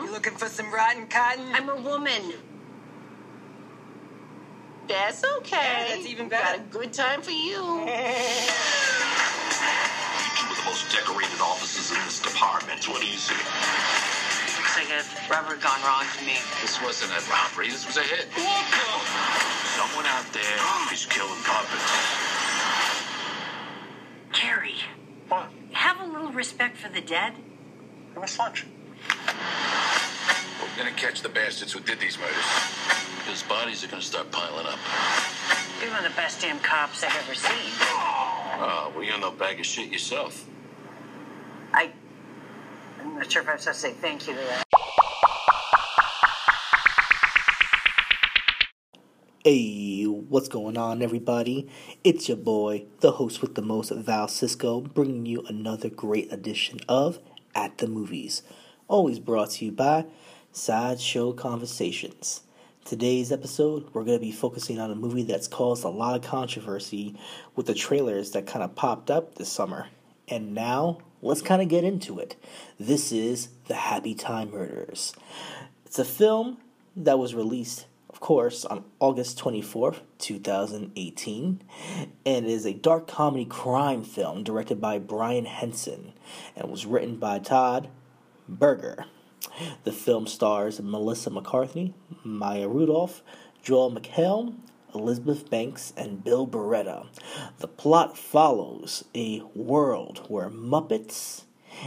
Handsome. You looking for some rotten cotton? I'm a woman. That's okay. Yeah, that's even better. Got a good time for you. You two are the most decorated officers in this department. What do you see? Looks like a rubber gone wrong to me. This wasn't a robbery. This was a hit. Someone out there is killing puppets. Gary, What? have a little respect for the dead. I missed lunch. We're gonna catch the bastards who did these murders. His bodies are gonna start piling up. You're one of the best damn cops I've ever seen. Oh, well, you're no bag of shit yourself. I. I'm not sure if I'm supposed to say thank you to that. Hey, what's going on, everybody? It's your boy, the host with the most, Val Cisco, bringing you another great edition of At the Movies. Always brought to you by Sideshow Conversations. Today's episode, we're going to be focusing on a movie that's caused a lot of controversy with the trailers that kind of popped up this summer. And now, let's kind of get into it. This is The Happy Time Murders. It's a film that was released, of course, on August 24th, 2018, and is a dark comedy crime film directed by Brian Henson and was written by Todd Berger. The film stars Melissa McCarthy, Maya Rudolph, Joel McHale, Elizabeth Banks, and Bill Barretta. The plot follows a world where Muppets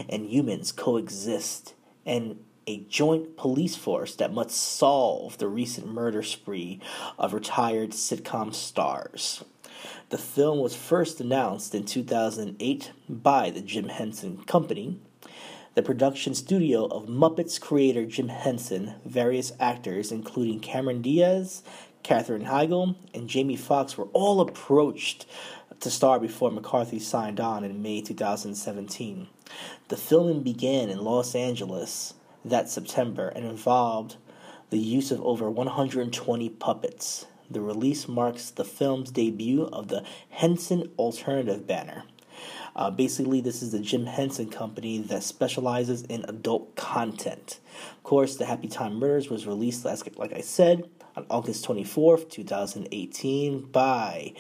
and humans coexist and a joint police force that must solve the recent murder spree of retired sitcom stars. The film was first announced in 2008 by the Jim Henson Company. The production studio of Muppets creator Jim Henson, various actors including Cameron Diaz, Katherine Heigl, and Jamie Foxx were all approached to star before McCarthy signed on in May 2017. The filming began in Los Angeles that September and involved the use of over 120 puppets. The release marks the film's debut of the Henson Alternative banner. Uh, basically, this is the Jim Henson Company that specializes in adult content. Of course, The Happy Time Murders was released, last, like I said, on August 24th, 2018, by,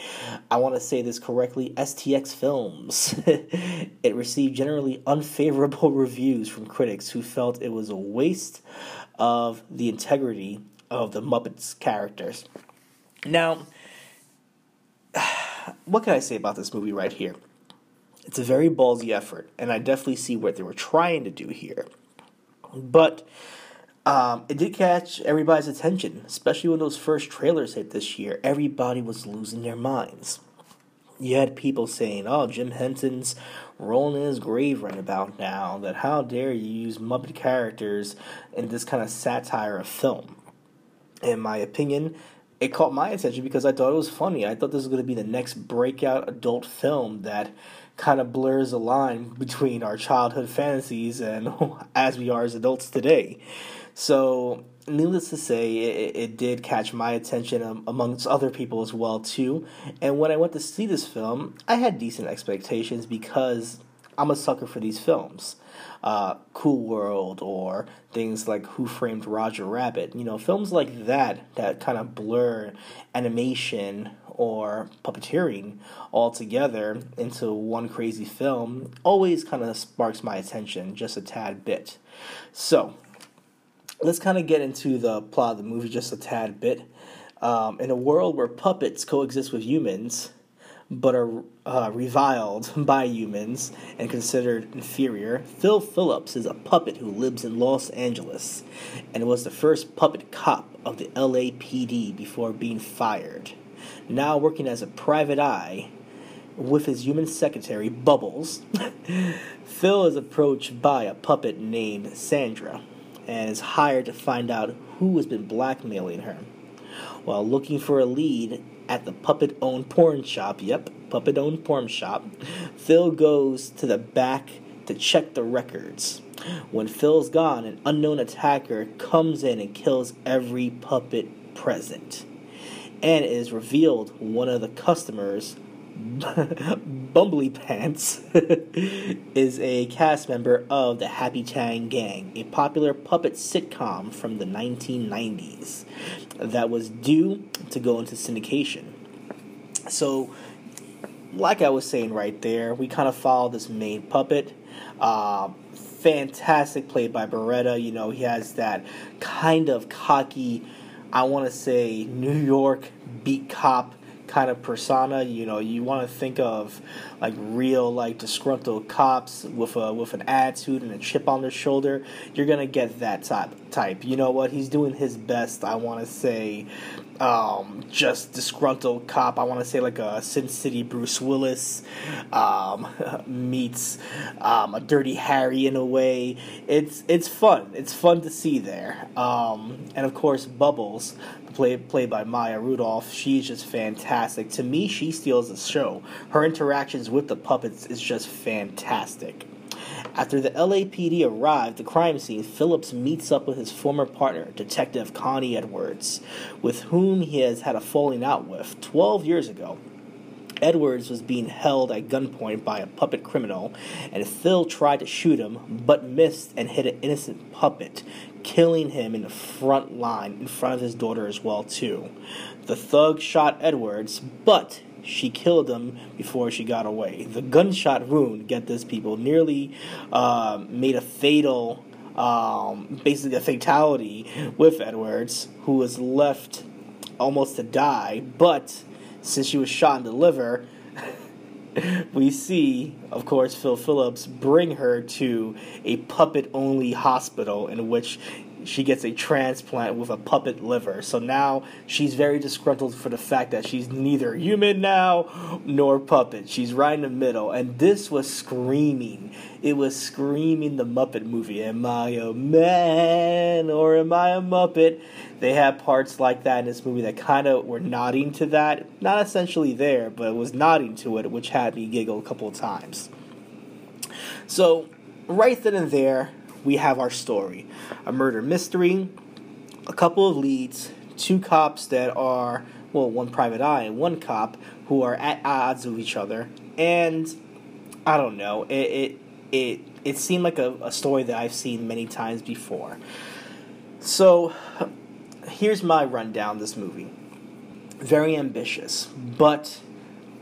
I want to say this correctly, STX Films. it received generally unfavorable reviews from critics who felt it was a waste of the integrity of the Muppets characters. Now, what can I say about this movie right here? It's a very ballsy effort, and I definitely see what they were trying to do here. But um, it did catch everybody's attention, especially when those first trailers hit this year. Everybody was losing their minds. you had people saying, "Oh, Jim Henson's rolling in his grave right about now. That how dare you use Muppet characters in this kind of satire of film?" In my opinion, it caught my attention because I thought it was funny. I thought this was going to be the next breakout adult film that kind of blurs the line between our childhood fantasies and as we are as adults today. So, needless to say, it, it did catch my attention um, amongst other people as well too. And when I went to see this film, I had decent expectations because I'm a sucker for these films. Uh, cool World or things like Who Framed Roger Rabbit. You know, films like that that kind of blur animation or puppeteering all together into one crazy film always kind of sparks my attention just a tad bit. So, let's kind of get into the plot of the movie just a tad bit. Um, in a world where puppets coexist with humans, but are uh, reviled by humans and considered inferior, Phil Phillips is a puppet who lives in Los Angeles and was the first puppet cop of the LAPD before being fired. Now working as a private eye with his human secretary, Bubbles, Phil is approached by a puppet named Sandra and is hired to find out who has been blackmailing her. While looking for a lead at the puppet owned porn shop, yep, puppet owned porn shop, Phil goes to the back to check the records. When Phil's gone, an unknown attacker comes in and kills every puppet present. And it is revealed one of the customers Bumbly Pants is a cast member of the Happy Time Gang, a popular puppet sitcom from the 1990s that was due to go into syndication. So, like I was saying right there, we kind of follow this main puppet. Uh, fantastic played by Barretta. You know, he has that kind of cocky, I want to say, New York beat cop kind of persona. You know, you want to think of like real like disgruntled cops with a with an attitude and a chip on their shoulder. You're gonna get that type type. You know what? He's doing his best. I want to say, um, just disgruntled cop. I want to say like a Sin City Bruce Willis um, meets um, a Dirty Harry in a way. It's it's fun. It's fun to see there. Um, and of course, Bubbles, played played by Maya Rudolph. She's just fantastic. To me, she steals the show. Her interactions with the puppets is just fantastic. After the LAPD arrived at the crime scene, Phillips meets up with his former partner, Detective Connie Edwards, with whom he has had a falling out with 12 years ago. Edwards was being held at gunpoint by a puppet criminal, and Phil tried to shoot him, but missed and hit an innocent puppet, killing him in the front line in front of his daughter as well too. The thug shot Edwards, but she killed him before she got away. The gunshot wound, get this people, nearly uh, made a fatal, um, basically a fatality with Edwards, who was left almost to die. But since she was shot in the liver, we see, of course, Phil Phillips bring her to a puppet only hospital in which she gets a transplant with a puppet liver. So now she's very disgruntled for the fact that she's neither human now nor puppet. She's right in the middle. And this was screaming. It was screaming the Muppet movie. Am I a man or am I a Muppet? They had parts like that in this movie that kind of were nodding to that. Not essentially there, but it was nodding to it, which had me giggle a couple of times. So, right then and there, we have our story a murder mystery, a couple of leads, two cops that are, well, one private eye and one cop who are at odds with each other. And I don't know, it, it, it, it seemed like a, a story that I've seen many times before. So, here's my rundown this movie. Very ambitious, but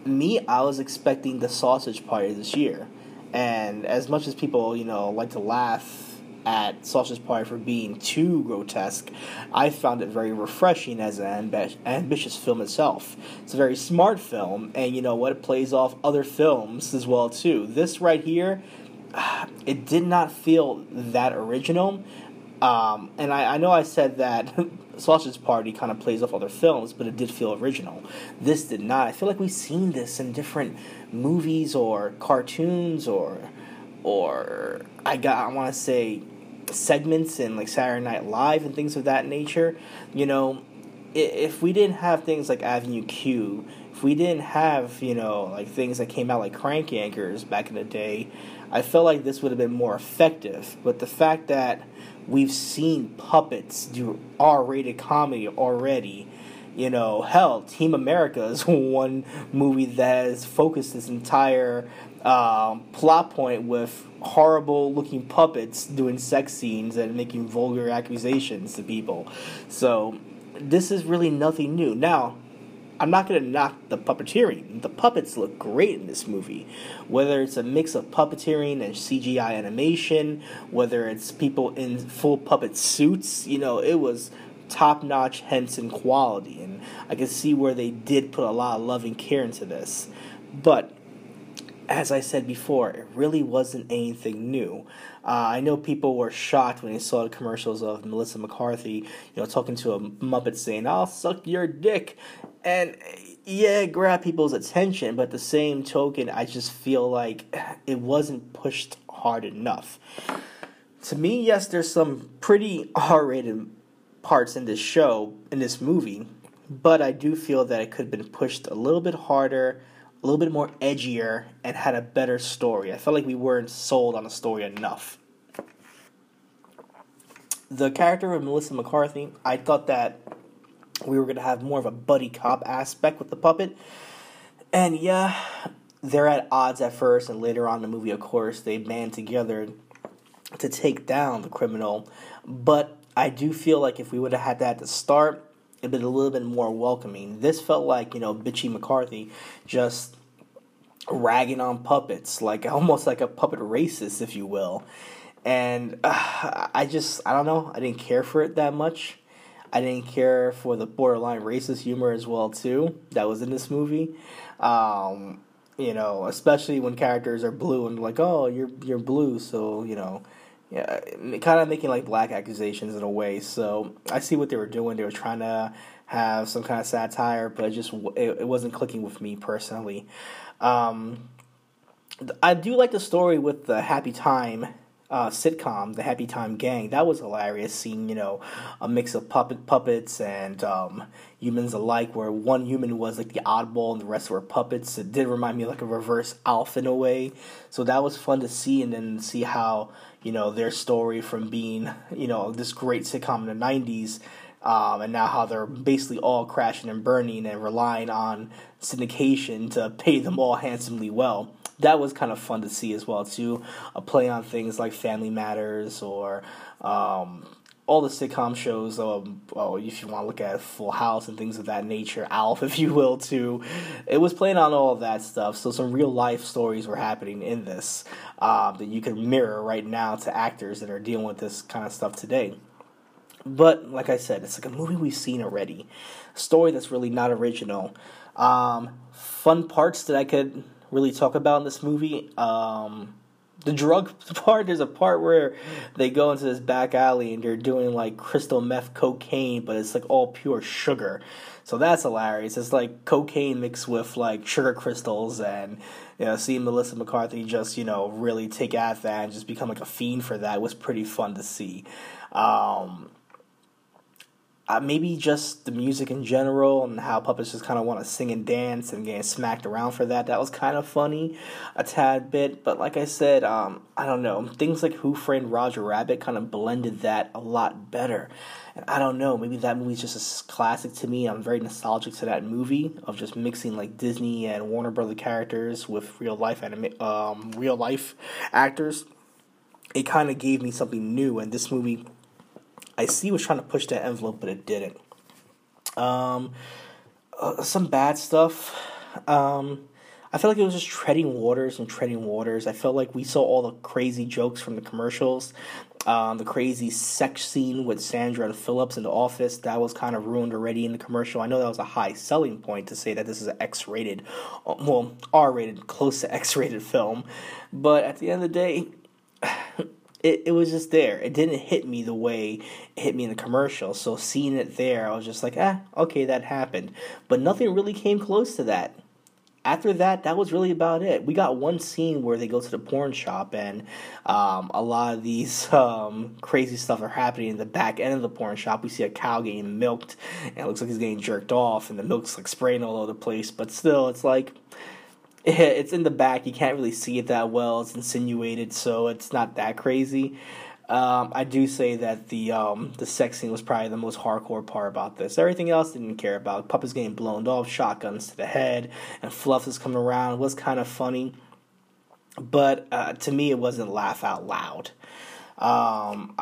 me, I was expecting the sausage party this year. And as much as people, you know, like to laugh at Sausage Party for being too grotesque, I found it very refreshing as an amb- ambitious film itself. It's a very smart film, and you know what? It plays off other films as well too. This right here, it did not feel that original, Um, and I, I know I said that Sausage Party kind of plays off other films, but it did feel original. This did not. I feel like we've seen this in different movies or cartoons or or I got I want to say segments and like Saturday Night Live and things of that nature. You know, if we didn't have things like Avenue Q, if we didn't have you know like things that came out like Crank Yankers back in the day, I felt like this would have been more effective. But the fact that we've seen puppets do R-rated comedy already. You know, hell, Team America is one movie that has focused this entire um, plot point with horrible looking puppets doing sex scenes and making vulgar accusations to people. So, this is really nothing new. Now, I'm not going to knock the puppeteering. The puppets look great in this movie. Whether it's a mix of puppeteering and CGI animation, whether it's people in full puppet suits, you know, it was top notch Henson quality. And I can see where they did put a lot of love and care into this. But as I said before, it really wasn't anything new. Uh, I know people were shocked when they saw the commercials of Melissa McCarthy, you know, talking to a Muppet saying, I'll suck your dick. And yeah, grabbed people's attention, but the same token, I just feel like it wasn't pushed hard enough. To me, yes, there's some pretty R rated parts in this show, in this movie, but I do feel that it could have been pushed a little bit harder a little bit more edgier and had a better story. I felt like we weren't sold on the story enough. The character of Melissa McCarthy, I thought that we were going to have more of a buddy cop aspect with the puppet. And yeah, they're at odds at first, and later on in the movie, of course, they band together to take down the criminal. But I do feel like if we would have had that at the start, it'd been a little bit more welcoming. This felt like, you know, Bitchy McCarthy just ragging on puppets, like almost like a puppet racist, if you will. And uh, I just, I don't know, I didn't care for it that much. I didn't care for the borderline racist humor as well too that was in this movie. Um, you know, especially when characters are blue and like, oh, you're you're blue, so you know, yeah, kind of making like black accusations in a way. So I see what they were doing. They were trying to have some kind of satire, but it just it, it wasn't clicking with me personally. Um, I do like the story with the Happy Time uh, sitcom, The Happy Time Gang. That was hilarious. Seeing you know a mix of puppet puppets and um, humans alike, where one human was like the oddball and the rest were puppets. It did remind me of like a reverse Alf in a way. So that was fun to see, and then see how you know their story from being you know this great sitcom in the '90s. Um, and now how they're basically all crashing and burning and relying on syndication to pay them all handsomely well that was kind of fun to see as well too. A play on things like Family Matters or um, all the sitcom shows. Um, oh, if you want to look at Full House and things of that nature, Alf, if you will, too. It was playing on all of that stuff. So some real life stories were happening in this um, that you could mirror right now to actors that are dealing with this kind of stuff today. But like I said, it's like a movie we've seen already. Story that's really not original. Um, fun parts that I could really talk about in this movie. Um, the drug part, there's a part where they go into this back alley and they're doing like crystal meth cocaine, but it's like all pure sugar. So that's hilarious. It's like cocaine mixed with like sugar crystals, and you know, seeing Melissa McCarthy just you know really take at that and just become like a fiend for that was pretty fun to see. Um, uh, maybe just the music in general and how puppets just kind of want to sing and dance and getting smacked around for that. That was kind of funny, a tad bit. But like I said, um, I don't know. Things like Who Framed Roger Rabbit kind of blended that a lot better. And I don't know. Maybe that movie's just a classic to me. I'm very nostalgic to that movie of just mixing like Disney and Warner Brother characters with real life anima- um, real life actors. It kind of gave me something new, and this movie I see was trying to push that envelope, but it didn't. Um, uh, some bad stuff. Um, I felt like it was just treading waters and treading waters. I felt like we saw all the crazy jokes from the commercials. Um, the crazy sex scene with Sandra and Phillips in the office that was kind of ruined already in the commercial. I know that was a high selling point to say that this is an X rated, uh, well, R rated, close to X rated film. But at the end of the day, it, it was just there. It didn't hit me the way it hit me in the commercial. So seeing it there, I was just like, ah, okay, that happened. But nothing really came close to that. After that, that was really about it. We got one scene where they go to the porn shop, and um, a lot of these um, crazy stuff are happening in the back end of the porn shop. We see a cow getting milked, and it looks like he's getting jerked off, and the milk's like spraying all over the place. But still, it's like it's in the back. You can't really see it that well. It's insinuated, so it's not that crazy. Um, I do say that the um, the sex scene was probably the most hardcore part about this. Everything else didn't care about. Puppets getting blown off, shotguns to the head, and Fluff is coming around was kind of funny, but uh, to me it wasn't laugh out loud. Um,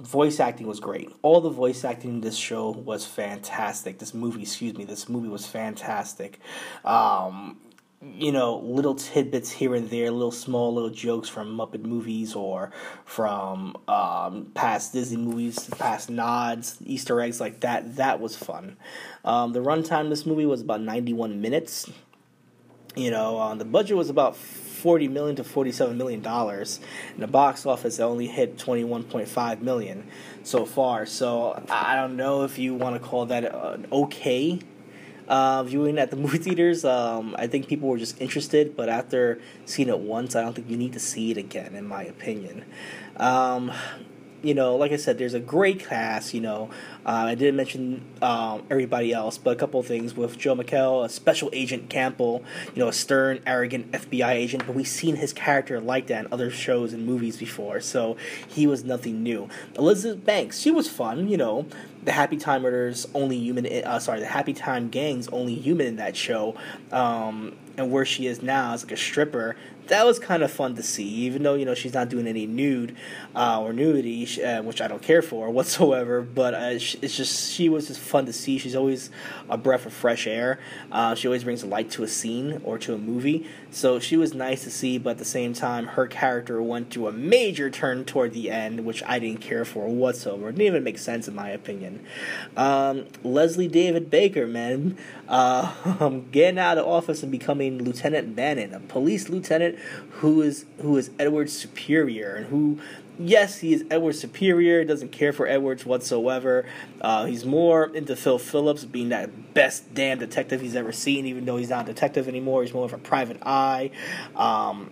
voice acting was great. All the voice acting in this show was fantastic. This movie, excuse me, this movie was fantastic. Um, you know, little tidbits here and there, little small little jokes from Muppet movies or from um, past Disney movies, past nods, Easter eggs like that. That was fun. Um, the runtime this movie was about 91 minutes. You know, uh, the budget was about 40 million to 47 million dollars. And the box office only hit 21.5 million so far. So I don't know if you want to call that an okay uh, viewing at the movie theaters. Um, I think people were just interested, but after seeing it once, I don't think you need to see it again, in my opinion. Um, you know, like I said, there's a great cast. You know, uh, I didn't mention um, everybody else, but a couple of things with Joe McHale, a special agent Campbell. You know, a stern, arrogant FBI agent, but we've seen his character like that in other shows and movies before, so he was nothing new. Elizabeth Banks, she was fun. You know, the Happy Time Murders only human. Uh, sorry, the Happy Time Gang's only human in that show. Um, and where she is now as like a stripper that was kind of fun to see, even though you know she's not doing any nude uh, or nudity, uh, which I don't care for whatsoever. But uh, it's just she was just fun to see. She's always a breath of fresh air. Uh, she always brings light to a scene or to a movie. So she was nice to see, but at the same time, her character went to a major turn toward the end, which I didn't care for whatsoever. It didn't even make sense in my opinion. Um, Leslie David Baker, man, uh, getting out of office and becoming Lieutenant Bannon, a police lieutenant who is who is Edward's superior and who yes, he is Edward's superior, doesn't care for Edwards whatsoever. Uh, he's more into Phil Phillips being that best damn detective he's ever seen, even though he's not a detective anymore. He's more of a private eye. Um,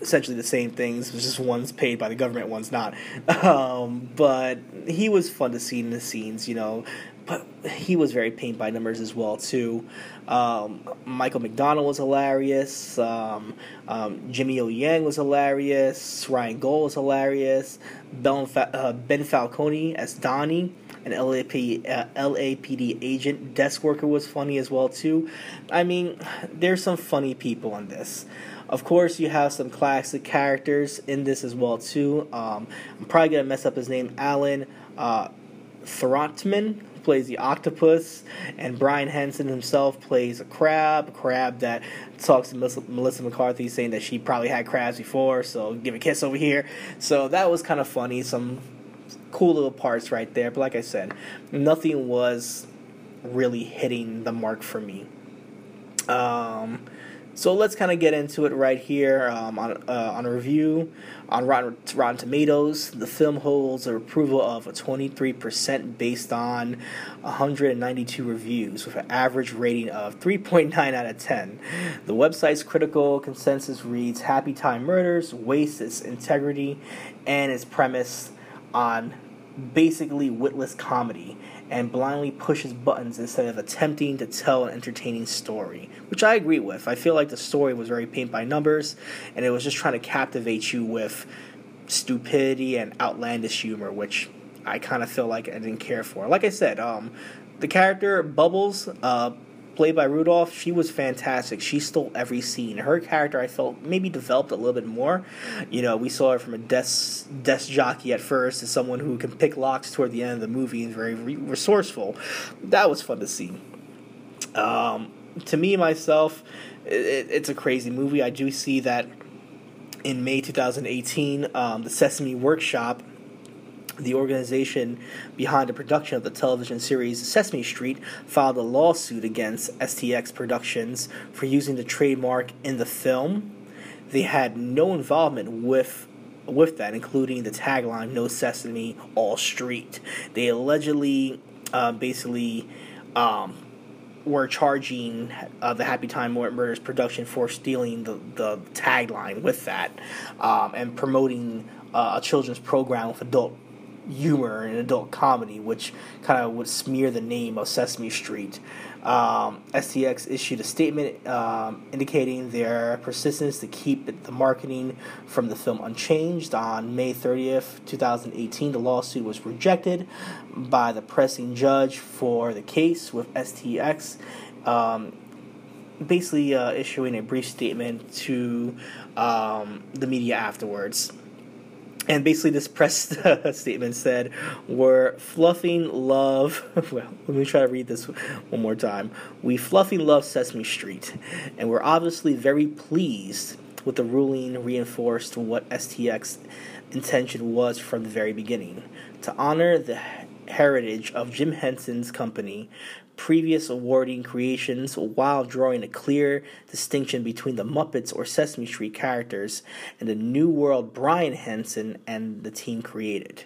essentially the same things, just one's paid by the government, one's not. Um, but he was fun to see in the scenes, you know, but he was very paint by numbers as well too. Um, Michael McDonald was hilarious. Um, um, Jimmy O Yang was hilarious. Ryan Gaul was hilarious. Ben, uh, ben Falcone as Donnie, an LAP, uh, LAPD agent desk worker, was funny as well too. I mean, there's some funny people in this. Of course, you have some classic characters in this as well too. Um, I'm probably gonna mess up his name, Alan uh, Throntman plays the octopus, and Brian Henson himself plays a crab, a crab that talks to Melissa McCarthy saying that she probably had crabs before, so give a kiss over here. So that was kind of funny, some cool little parts right there. But like I said, nothing was really hitting the mark for me. Um, so let's kind of get into it right here um, on uh, on a review on Rotten, Rotten Tomatoes. The film holds a approval of 23% based on 192 reviews with an average rating of 3.9 out of 10. The website's critical consensus reads Happy Time Murders wastes its integrity and its premise on basically witless comedy and blindly pushes buttons instead of attempting to tell an entertaining story, which I agree with. I feel like the story was very paint by numbers, and it was just trying to captivate you with stupidity and outlandish humor, which I kind of feel like I didn't care for. Like I said, um, the character Bubbles, uh, played by Rudolph, she was fantastic. She stole every scene. Her character, I felt, maybe developed a little bit more. You know, we saw her from a desk desk jockey at first to someone who can pick locks toward the end of the movie and very re- resourceful. That was fun to see. Um, to me myself, it, it's a crazy movie. I do see that in May 2018, um, the Sesame Workshop the organization behind the production of the television series Sesame Street filed a lawsuit against STX Productions for using the trademark in the film. They had no involvement with with that, including the tagline "No Sesame, All Street." They allegedly, uh, basically, um, were charging uh, the Happy Time Murders production for stealing the, the tagline with that um, and promoting uh, a children's program with adult humor and adult comedy, which kind of would smear the name of Sesame Street. Um, STX issued a statement um, indicating their persistence to keep the marketing from the film unchanged. On May 30th, 2018, the lawsuit was rejected by the pressing judge for the case, with STX um, basically uh, issuing a brief statement to um, the media afterwards and basically this press statement said we're fluffing love. Well let me try to read this one more time. We fluffing love sesame street and we're obviously very pleased with the ruling reinforced what stx intention was from the very beginning. To honor the heritage of jim henson's company previous awarding creations while drawing a clear distinction between the Muppets or Sesame Street characters and the new world Brian Henson and the team created.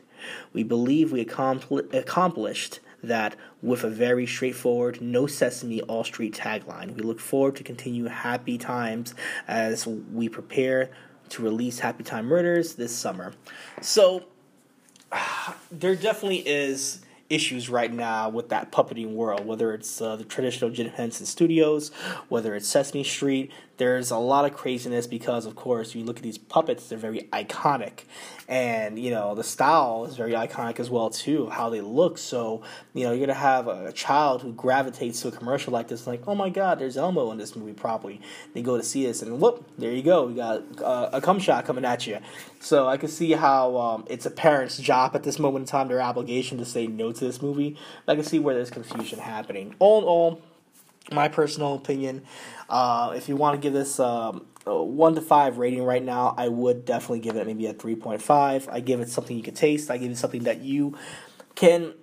We believe we accompli- accomplished that with a very straightforward no sesame all street tagline we look forward to continue happy times as we prepare to release happy time murders this summer so there definitely is issues right now with that puppeting world, whether it's uh, the traditional Jim Henson Studios, whether it's Sesame Street. There's a lot of craziness because, of course, you look at these puppets; they're very iconic, and you know the style is very iconic as well too. How they look, so you know you're gonna have a child who gravitates to a commercial like this, like, oh my God, there's Elmo in this movie. Probably they go to see this, and whoop, there you go, we got uh, a cum shot coming at you. So I can see how um, it's a parent's job at this moment in time, their obligation to say no to this movie. I can see where there's confusion happening. All in all, my personal opinion, uh, if you want to give this um, a one to five rating right now, I would definitely give it maybe a three point five. I give it something you can taste. I give it something that you can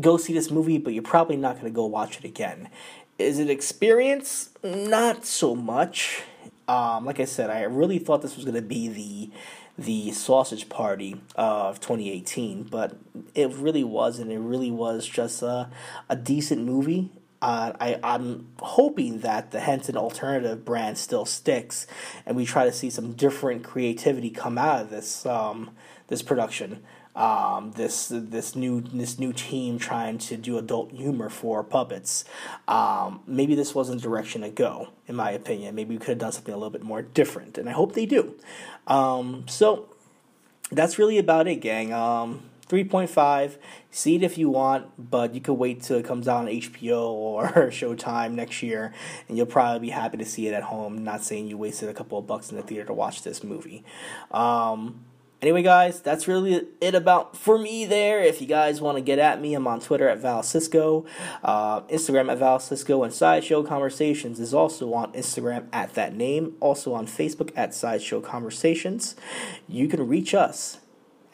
go see this movie, but you're probably not going to go watch it again. Is it experience? Not so much. Um, like I said, I really thought this was going to be the the sausage party of 2018, but it really wasn't. It really was just a, a decent movie. Uh, I, I'm hoping that the Henson Alternative brand still sticks, and we try to see some different creativity come out of this um, this production. Um, this this new this new team trying to do adult humor for puppets. Um, maybe this wasn't the direction to go, in my opinion. Maybe we could have done something a little bit more different, and I hope they do. Um, so that's really about it, gang. Um, 3.5. See it if you want, but you could wait till it comes out on HBO or Showtime next year, and you'll probably be happy to see it at home. Not saying you wasted a couple of bucks in the theater to watch this movie. Um, Anyway, guys, that's really it about for me there. If you guys want to get at me, I'm on Twitter at Val Cisco, uh, Instagram at Val Cisco, and Sideshow Conversations is also on Instagram at that name. Also on Facebook at Sideshow Conversations. You can reach us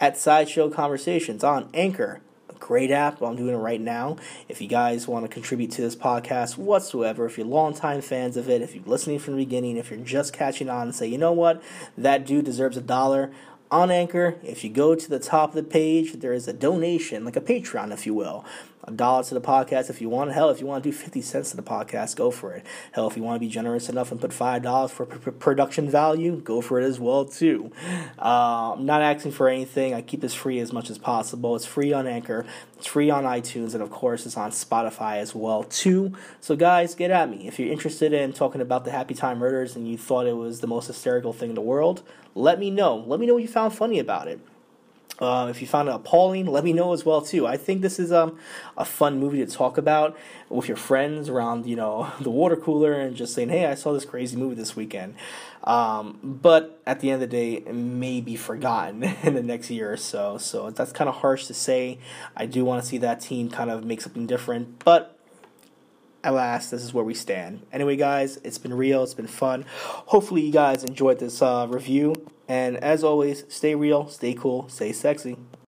at Sideshow Conversations on Anchor. A great app. I'm doing it right now. If you guys want to contribute to this podcast whatsoever, if you're longtime fans of it, if you're listening from the beginning, if you're just catching on and say, you know what, that dude deserves a dollar, on Anchor, if you go to the top of the page, there is a donation, like a Patreon, if you will. A dollar to the podcast if you want. Hell, if you want to do 50 cents to the podcast, go for it. Hell, if you want to be generous enough and put $5 for p- production value, go for it as well, too. Uh, I'm not asking for anything. I keep this free as much as possible. It's free on Anchor, it's free on iTunes, and of course, it's on Spotify as well, too. So, guys, get at me. If you're interested in talking about the Happy Time Murders and you thought it was the most hysterical thing in the world, let me know. Let me know what you found funny about it. Uh, if you found it appalling, let me know as well too. I think this is um, a fun movie to talk about with your friends around, you know, the water cooler and just saying, "Hey, I saw this crazy movie this weekend." Um, but at the end of the day, it may be forgotten in the next year or so. So that's kind of harsh to say. I do want to see that team kind of make something different, but alas, this is where we stand. Anyway, guys, it's been real. It's been fun. Hopefully, you guys enjoyed this uh, review. And as always, stay real, stay cool, stay sexy.